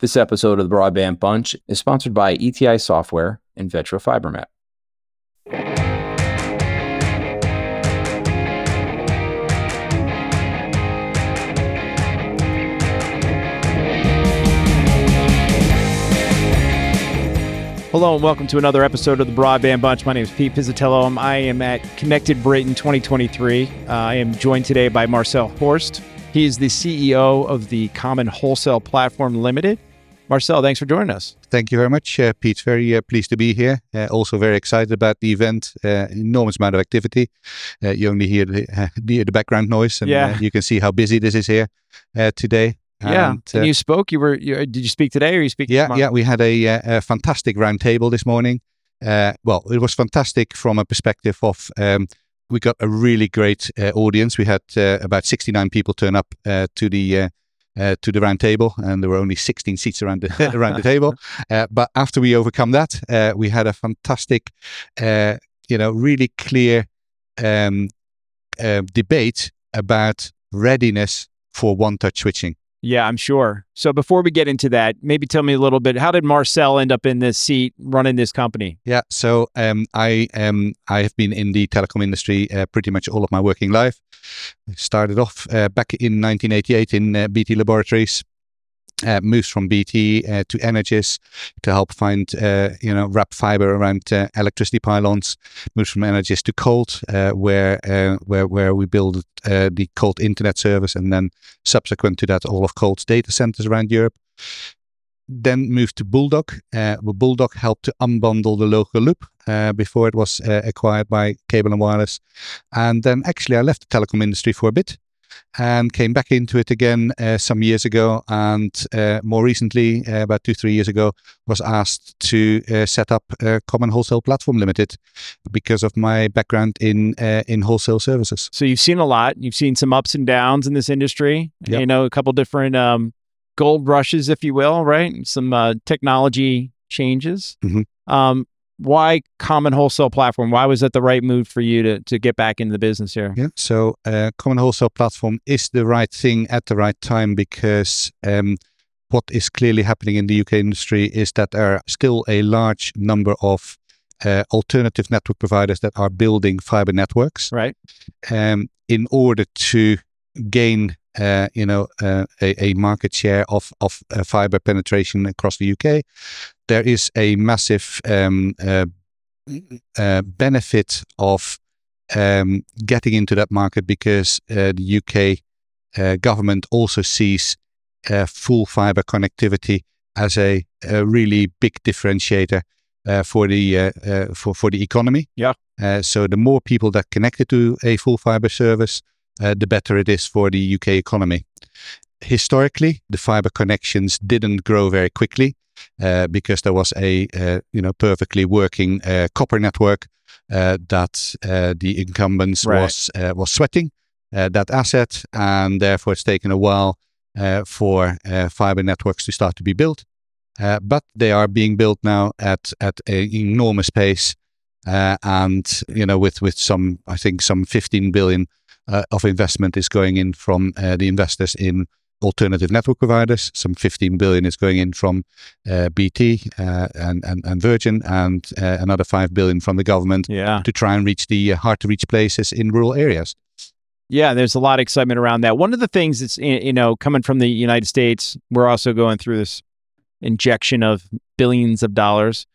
This episode of the Broadband Bunch is sponsored by ETI Software and Vetro FiberMap. Hello and welcome to another episode of the Broadband Bunch. My name is Pete Pizzutillo. I am at Connected Britain 2023. Uh, I am joined today by Marcel Horst. He is the CEO of the Common Wholesale Platform Limited. Marcel, thanks for joining us. Thank you very much, uh, Pete. Very uh, pleased to be here. Uh, also very excited about the event. Uh, enormous amount of activity. Uh, you only hear the, uh, the, background noise, and Yeah. you can see how busy this is here today. yeah. And, And you spoke. You were. You, did you speak today, or you speak? yeah, tomorrow? yeah. We had a, a fantastic round table this morning. Uh, well, it was fantastic from a perspective of um, we got a really great uh, audience. We had uh, about 69 people turn up uh, to the uh, to the round table, and there were only 16 seats around the around the table. Uh, but after we overcome that, uh, we had a fantastic, uh, you know, really clear um, uh, debate about readiness for one-touch switching. Yeah, I'm sure. So before we get into that, maybe tell me a little bit. How did Marcel end up in this seat running this company? Yeah, so um, I um, I have been in the telecom industry uh, pretty much all of my working life. I started off uh, back in 1988 in uh, BT Laboratories. Uh, moved from BT uh, to Energis to help find uh, you know wrap fiber around uh, electricity pylons. Moved from Energis to Colt, uh, where uh, where where we build the Colt internet service, and then subsequent to that, all of Colt's data centers around Europe then moved to Bulldog. Where Bulldog helped to unbundle the local loop before it was acquired by Cable and Wireless. And then actually, I left the telecom industry for a bit and came back into it again uh, some years ago. And uh, more recently, uh, about two, three years ago, was asked to uh, set up Common Wholesale Platform Limited because of my background in uh, in wholesale services. So you've seen a lot. You've seen some ups and downs in this industry. Yep. You know, a couple different um, gold rushes, if you will, right? Some uh, technology changes. Mhm. Um, why common wholesale platform? Why was that the right move for you to to get back into the business here? Yeah. So, uh, Common Wholesale Platform is the right thing at the right time because um, what is clearly happening in the UK industry is that there are still a large number of uh, alternative network providers that are building fiber networks Right. um, in order to gain. Uh, you know, uh, a, a market share of of uh, fiber penetration across the UK. There is a massive um, uh, uh, benefit of um, getting into that market because uh, the UK uh, government also sees uh, full fiber connectivity as a, a really big differentiator uh, for the uh, uh, for for the economy. Yeah. So the more people that connected to a full fiber service, uh, the better it is for the UK economy. Historically, the fiber connections didn't grow very quickly uh, because there was a uh, you know perfectly working uh, copper network uh, that uh, the incumbents Right. was uh, was sweating uh, that asset, and therefore it's taken a while uh, for uh, fiber networks to start to be built. Uh, but they are being built now at at an enormous pace, uh, and you know with with some I think some 15 billion uh, of investment is going in from uh, the investors in alternative network providers. Some 15 billion is going in from uh, BT uh, and, and and Virgin, and uh, another 5 billion from the government Yeah. to try and reach the uh, hard to reach places in rural areas. Yeah, there's a lot of excitement around that. One of the things that's you know coming from the United States, we're also going through this injection of billions of dollars.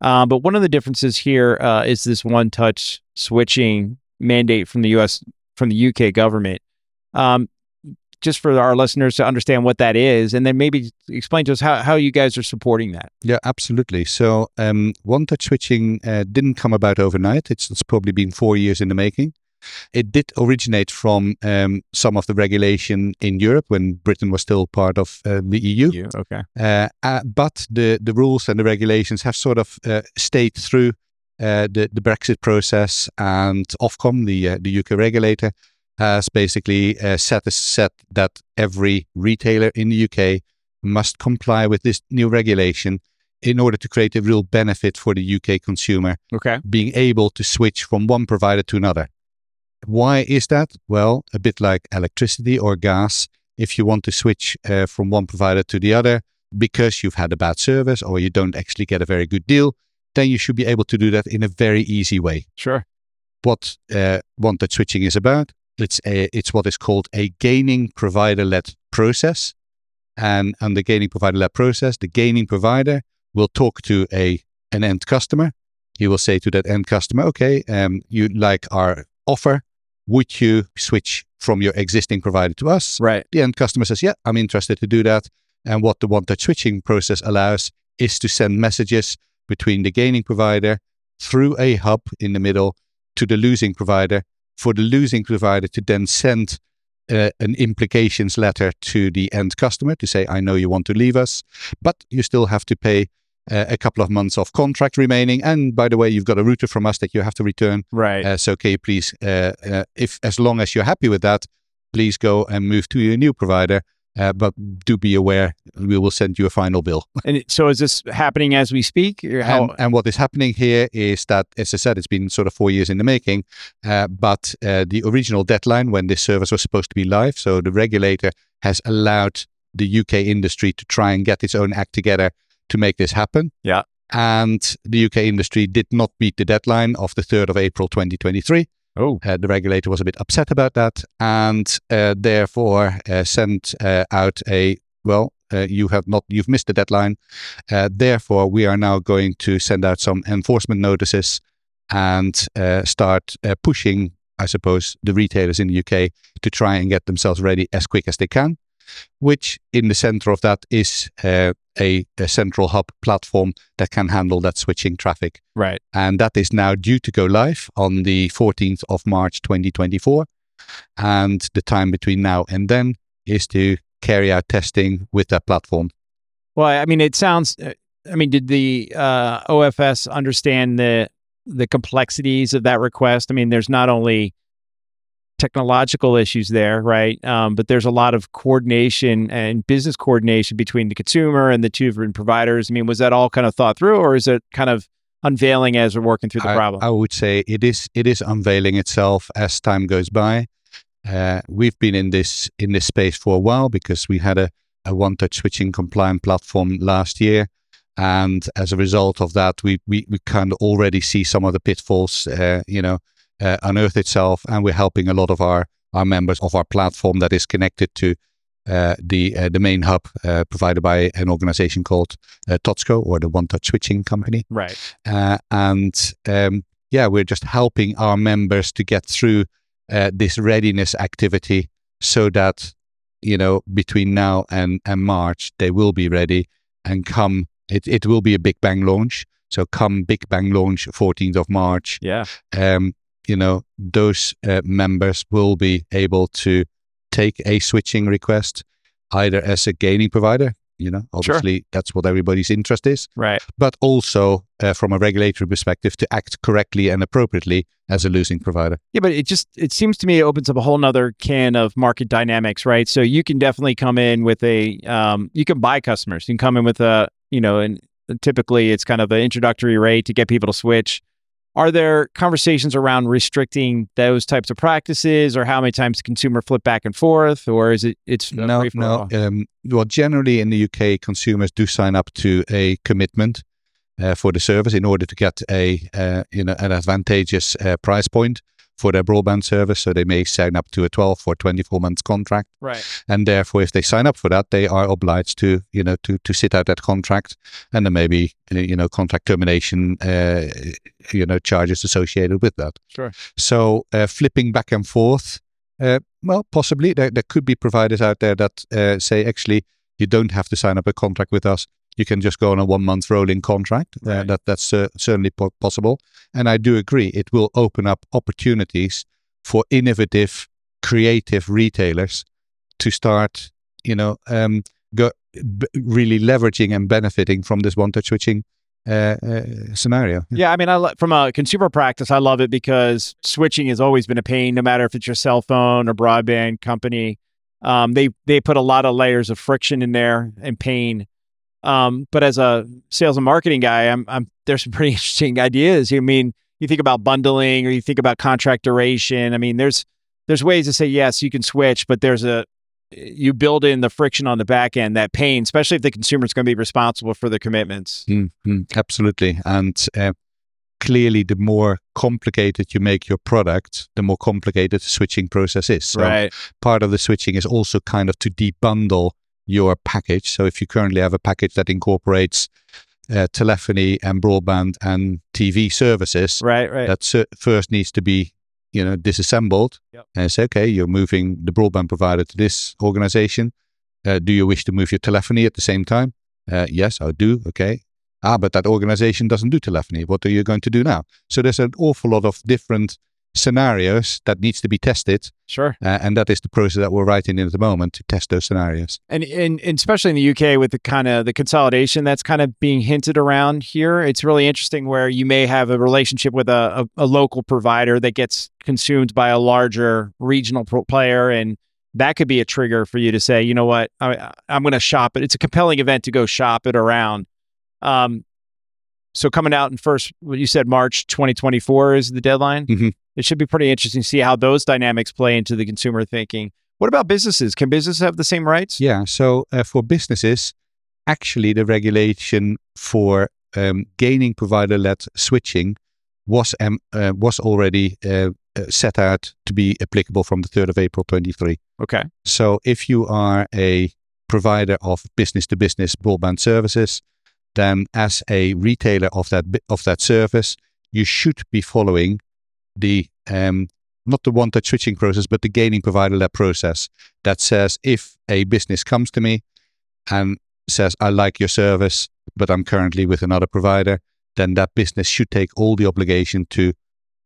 Uh, but one of the differences here uh, is this one-touch switching mandate from the U.S. from the UK government. Um, just for our listeners to understand what that is, and then maybe explain to us how, how you guys are supporting that. Yeah, absolutely. So, um, one touch switching uh, didn't come about overnight. It's, it's probably been four years in the making. It did originate from um, some of the regulation in Europe when Britain was still part of uh, the EU. You okay? Uh, uh, but the, the rules and the regulations have sort of uh, stayed through uh, the, the Brexit process, and Ofcom, the, uh, the UK regulator, has basically uh, set a set that every retailer in the UK must comply with this new regulation in order to create a real benefit for the UK consumer Okay. being able to switch from one provider to another. Why is that? Well, a bit like electricity or gas. If you want to switch uh, from one provider to the other, because you've had a bad service or you don't actually get a very good deal, then you should be able to do that in a very easy way. Sure. What uh, touch switching is about, it's a, it's what is called a gaining provider led process. And on the gaining provider led process, the gaining provider will talk to a an end customer. He will say to that end customer, "Okay, um, you like our offer? Would you switch from your existing provider to us?" Right. The end customer says, "Yeah, I'm interested to do that." And what the one-touch switching process allows is to send messages between the gaining provider through a hub in the middle to the losing provider for the losing provider to then send uh, an implications letter to the end customer to say, I know you want to leave us, but you still have to pay uh, a couple of months of contract remaining. And by the way, you've got a router from us that you have to return. Right. Uh, so can you please, uh, uh, if as long as you're happy with that, please go and move to your new provider. Uh, but do be aware, we will send you a final bill. and so is this happening as we speak? How? And, and what is happening here is that, as I said, it's been sort of four years in the making. Uh, but uh, the original deadline when this service was supposed to be live, so the regulator has allowed the UK industry to try and get its own act together to make this happen. Yeah. And the UK industry did not meet the deadline of the 3rd of April 2023. Oh. Uh, the regulator was a bit upset about that and uh, therefore uh, sent uh, out a well uh, you have not you've missed the deadline uh, therefore we are now going to send out some enforcement notices and start pushing i suppose the retailers in the uk to try and get themselves ready as quick as they can which in the center of that is uh, a, a central hub platform that can handle that switching traffic Right. and that is now due to go live on the 14th of March 2024. And the time between now and then is to carry out testing with that platform. Well, I mean, it sounds. uh, I mean, did the uh, OFS understand the the complexities of that request? I mean, there's not only technological issues there, right? Um, but there's a lot of coordination and business coordination between the consumer and the two different providers. I mean, was that all kind of thought through, or is it kind of unveiling as we're working through the I, problem? I would say it is it is unveiling itself as time goes by. Uh, we've been in this in this space for a while because we had a, a one-touch switching compliant platform last year, and as a result of that, we we, we kind of already see some of the pitfalls, uh, you know, uh, unearth itself, and we're helping a lot of our our members of our platform that is connected to uh, the uh, the main hub uh, provided by an organization called uh, Totsco or the One Touch Switching Company. right. Uh, and um, yeah, we're just helping our members to get through uh, this readiness activity so that you know between now and, and March they will be ready and come. It it will be a Big Bang launch. So come Big Bang launch 14th of March. Yeah. Um, you know those uh, members will be able to take a switching request either as a gaining provider. You know, obviously that's what everybody's interest is Right. but also uh, from a regulatory perspective to act correctly and appropriately as a losing provider. Yeah, but it just it seems to me it opens up a whole nother can of market dynamics, right? So you can definitely come in with a um, you can buy customers. You can come in with a you know, and typically it's kind of an introductory rate to get people to switch. Are there conversations around restricting those types of practices, or how many times the consumer flip back and forth, or is it it's no, no. Um, well, generally in the UK, consumers do sign up to a commitment uh, for the service in order to get a uh, you know an advantageous uh, price point for their broadband service. So they may sign up to a 12 or 24 months contract. right? and therefore if they sign up for that they are obliged to you know to to sit out that contract and there may be you know contract termination uh, you know charges associated with that Sure. so uh, flipping back and forth uh, well possibly there, there could be providers out there that uh, say actually you don't have to sign up a contract with us you can just go on a one month rolling contract uh, that that's uh, certainly po- possible and i do agree it will open up opportunities for innovative creative retailers to start, you know, um, go b- really leveraging and benefiting from this one-touch switching uh, uh, scenario. Yeah, I mean, I lo- from a consumer practice, I love it because switching has always been a pain, no matter if it's your cell phone or broadband company. Um, they they put a lot of layers of friction in there and pain. Um, but as a sales and marketing guy, I'm, I'm there's some pretty interesting ideas. I mean, you think about bundling or you think about contract duration. I mean, there's there's ways to say yes, you can switch, but there's a you build in the friction on the back end, that pain, especially if the consumer is going to be responsible for the commitments. Mm-hmm. Absolutely. And uh, clearly, the more complicated you make your product, the more complicated the switching process is. So right. part of the switching is also kind of to debundle your package. So if you currently have a package that incorporates uh, telephony and broadband and TV services, right, right, that ser- first needs to be you know disassembled yep. and say, okay, you're moving the broadband provider to this organization. Uh, do you wish to move your telephony at the same time? Uh, yes, I do. Okay. Ah, but that organization doesn't do telephony. What are you going to do now? So there's an awful lot of different scenarios that needs to be tested. Sure. Uh, and that is the process that we're writing in at the moment to test those scenarios. And, and, and especially in the UK with the kind of the consolidation that's kind of being hinted around here, it's really interesting where you may have a relationship with a, a, a local provider that gets consumed by a larger regional pro- player and that could be a trigger for you to say, you know what, I, am going to shop it. It's a compelling event to go shop it around. Um, so coming out in first, what you said March 2024 is the deadline. Mm-hmm. It should be pretty interesting to see how those dynamics play into the consumer thinking. What about businesses? Can businesses have the same rights? Yeah. So uh, for businesses, actually, the regulation for um, gaining provider-led switching was um, uh, was already uh, set out to be applicable from the 3rd of April 23. Okay. So if you are a provider of business-to-business broadband services, then as a retailer of that of that service, you should be following the um, not the one-touch switching process, but the gaining provider led process that says if a business comes to me and says I like your service, but I'm currently with another provider, then that business should take all the obligation to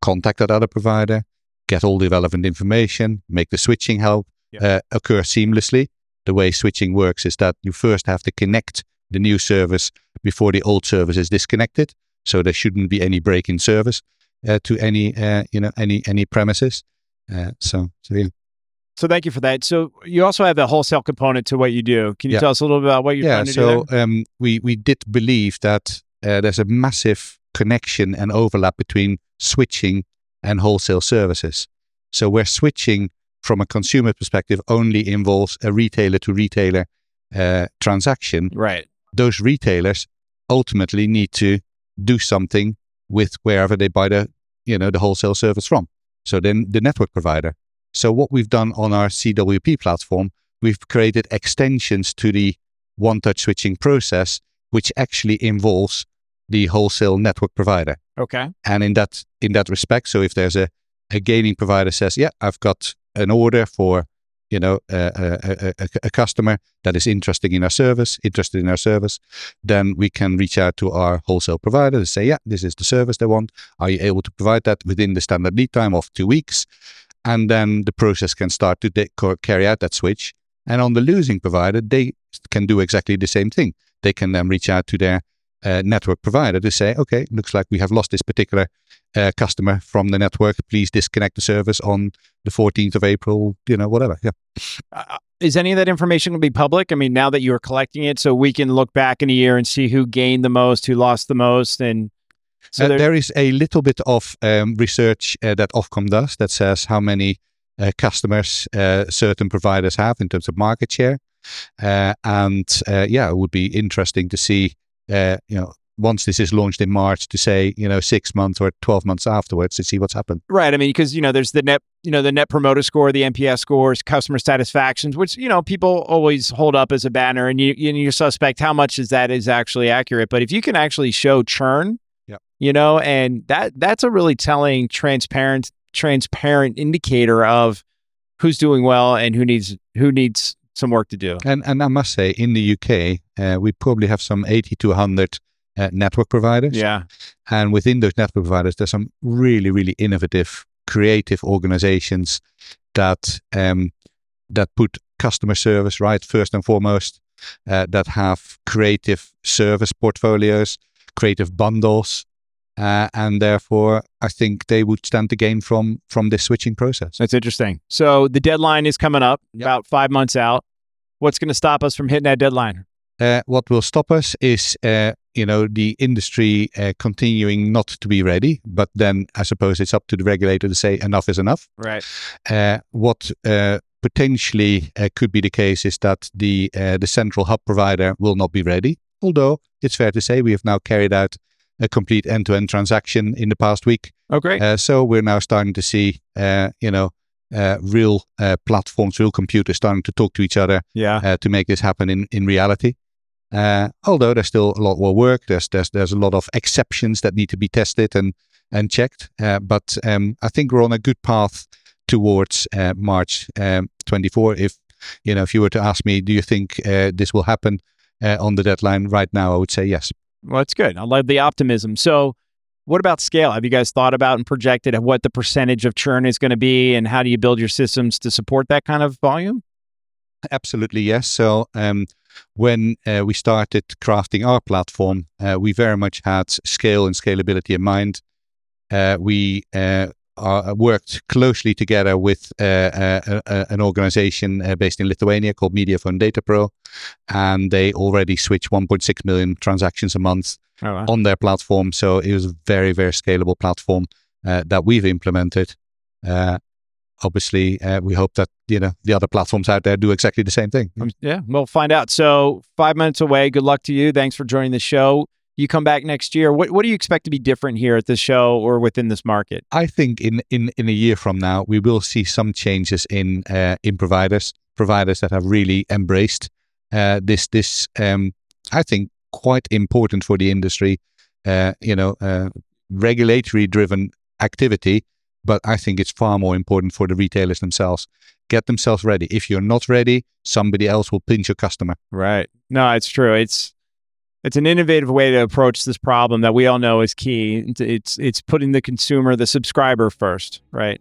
contact that other provider, get all the relevant information, make the switching help yep. uh, occur seamlessly. The way switching works is that you first have to connect the new service before the old service is disconnected. So there shouldn't be any break in service to any uh, you know any any premises. Uh, so so yeah. So thank you for that. So you also have a wholesale component to what you do. Can you yeah. tell us a little bit about what you're yeah, trying to so, um, we we did believe that uh, there's a massive connection and overlap between switching and wholesale services. So where switching from a consumer perspective only involves a retailer to retailer uh, transaction, right? Those retailers ultimately need to do something with wherever they buy the you know the wholesale service from. So then the network provider. So what we've done on our CWP platform, we've created extensions to the one-touch switching process, which actually involves the wholesale network provider. Okay. And in that in that respect, so if there's a a gaining provider says, yeah, I've got an order for you know, a, a, a, customer that is interested in our service, interested in our service, then we can reach out to our wholesale provider and say, yeah, this is the service they want. Are you able to provide that within the standard lead time of two weeks? And then the process can start to de- carry out that switch. And on the losing provider, they can do exactly the same thing. They can then reach out to their uh, network provider to say, okay, looks like we have lost this particular uh, customer from the network. Please disconnect the service on the 14th of April, you know, whatever. Yeah. Uh, is any of that information going to be public? I mean, now that you are collecting it, so we can look back in a year and see who gained the most, who lost the most, and so uh, there, there is a little bit of um, research uh, that Ofcom does that says how many uh, customers uh, certain providers have in terms of market share, uh, and yeah, it would be interesting to see, Uh, you know, once this is launched in March to say, you know, six months or 12 months afterwards to see what's happened. Right. I mean, because, you know, there's the net, you know, the net promoter score, the NPS scores, customer satisfactions, which, you know, people always hold up as a banner and you, you, you suspect how much is that is actually accurate. But if you can actually show churn, yep. you know, and that that's a really telling, transparent, transparent indicator of who's doing well and who needs, who needs some work to do. And, and I must say, in the UK, uh, we probably have some 80 to 100 uh, network providers. Yeah. And within those network providers, there's some really, really innovative, creative organizations that um, that put customer service right first and foremost. Uh, that have creative service portfolios, creative bundles, uh, and therefore I think they would stand to gain from from this switching process. That's interesting. So the deadline is coming up, yep. about five months out. What's going to stop us from hitting that deadline? Uh, what will stop us is uh, you know the industry uh, continuing not to be ready but then i suppose it's up to the regulator to say enough is enough right uh, what uh, potentially uh, could be the case is that the uh, the central hub provider will not be ready. Although it's fair to say we have now carried out a complete end-to-end transaction in the past week. Oh, great. Uh, so we're now starting to see, uh, you know, uh, real uh, platforms, real computers starting to talk to each other yeah. uh, to make this happen in in reality. Uh, although there's still a lot more work, there's there's there's a lot of exceptions that need to be tested and and checked. Uh, but um, I think we're on a good path towards uh, March um, 24. If you know, if you were to ask me, do you think uh, this will happen uh, on the deadline right now? I would say yes. Well, that's good. I love the optimism. So, what about scale? Have you guys thought about and projected what the percentage of churn is going to be, and how do you build your systems to support that kind of volume? Absolutely, yes. So um, when uh, we started crafting our platform, uh, we very much had scale and scalability in mind. Uh, we uh, worked closely together with uh, uh, uh, an organization uh, based in Lithuania called Mediafon Datapro, and they already switch 1.6 million transactions a month Oh, wow. on their platform. So it was a very, very scalable platform uh, that we've implemented. Uh, obviously, uh, we hope that you know the other platforms out there do exactly the same thing. Yeah, we'll find out. So, five minutes away. Good luck to you. Thanks for joining the show. You come back next year. What What do you expect to be different here at this show or within this market? I think in in in a year from now, we will see some changes in uh, in providers, providers that have really embraced uh, this this. Um, I think quite important for the industry. Uh, you know, uh, regulatory driven activity, but I think it's far more important for the retailers themselves. Get themselves ready. If you're not ready, somebody else will pinch your customer. Right. No, it's true. It's it's an innovative way to approach this problem that we all know is key. It's it's, putting the consumer, the subscriber first, right?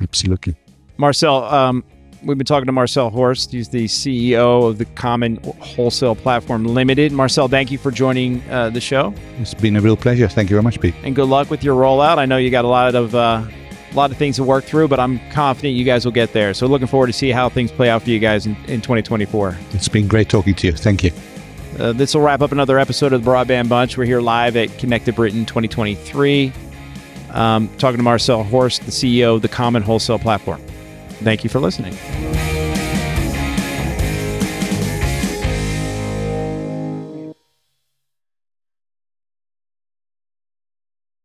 Absolutely. Marcel, um, we've been talking to Marcel Horst. He's the CEO of the Common Wholesale Platform Limited. Marcel, thank you for joining uh, the show, It's been a real pleasure. Thank you very much, Pete. and good luck with your rollout. I know you got a lot of uh, a lot of things to work through, but I'm confident you guys will get there. So, looking forward to see how things play out for you guys in, in 2024. It's been great talking to you. Thank you. Uh, this will wrap up another episode of the Broadband Bunch. We're here live at Connected Britain 2023, um, talking to Marcel Horst, the CEO of the Common Wholesale Platform. Thank you for listening.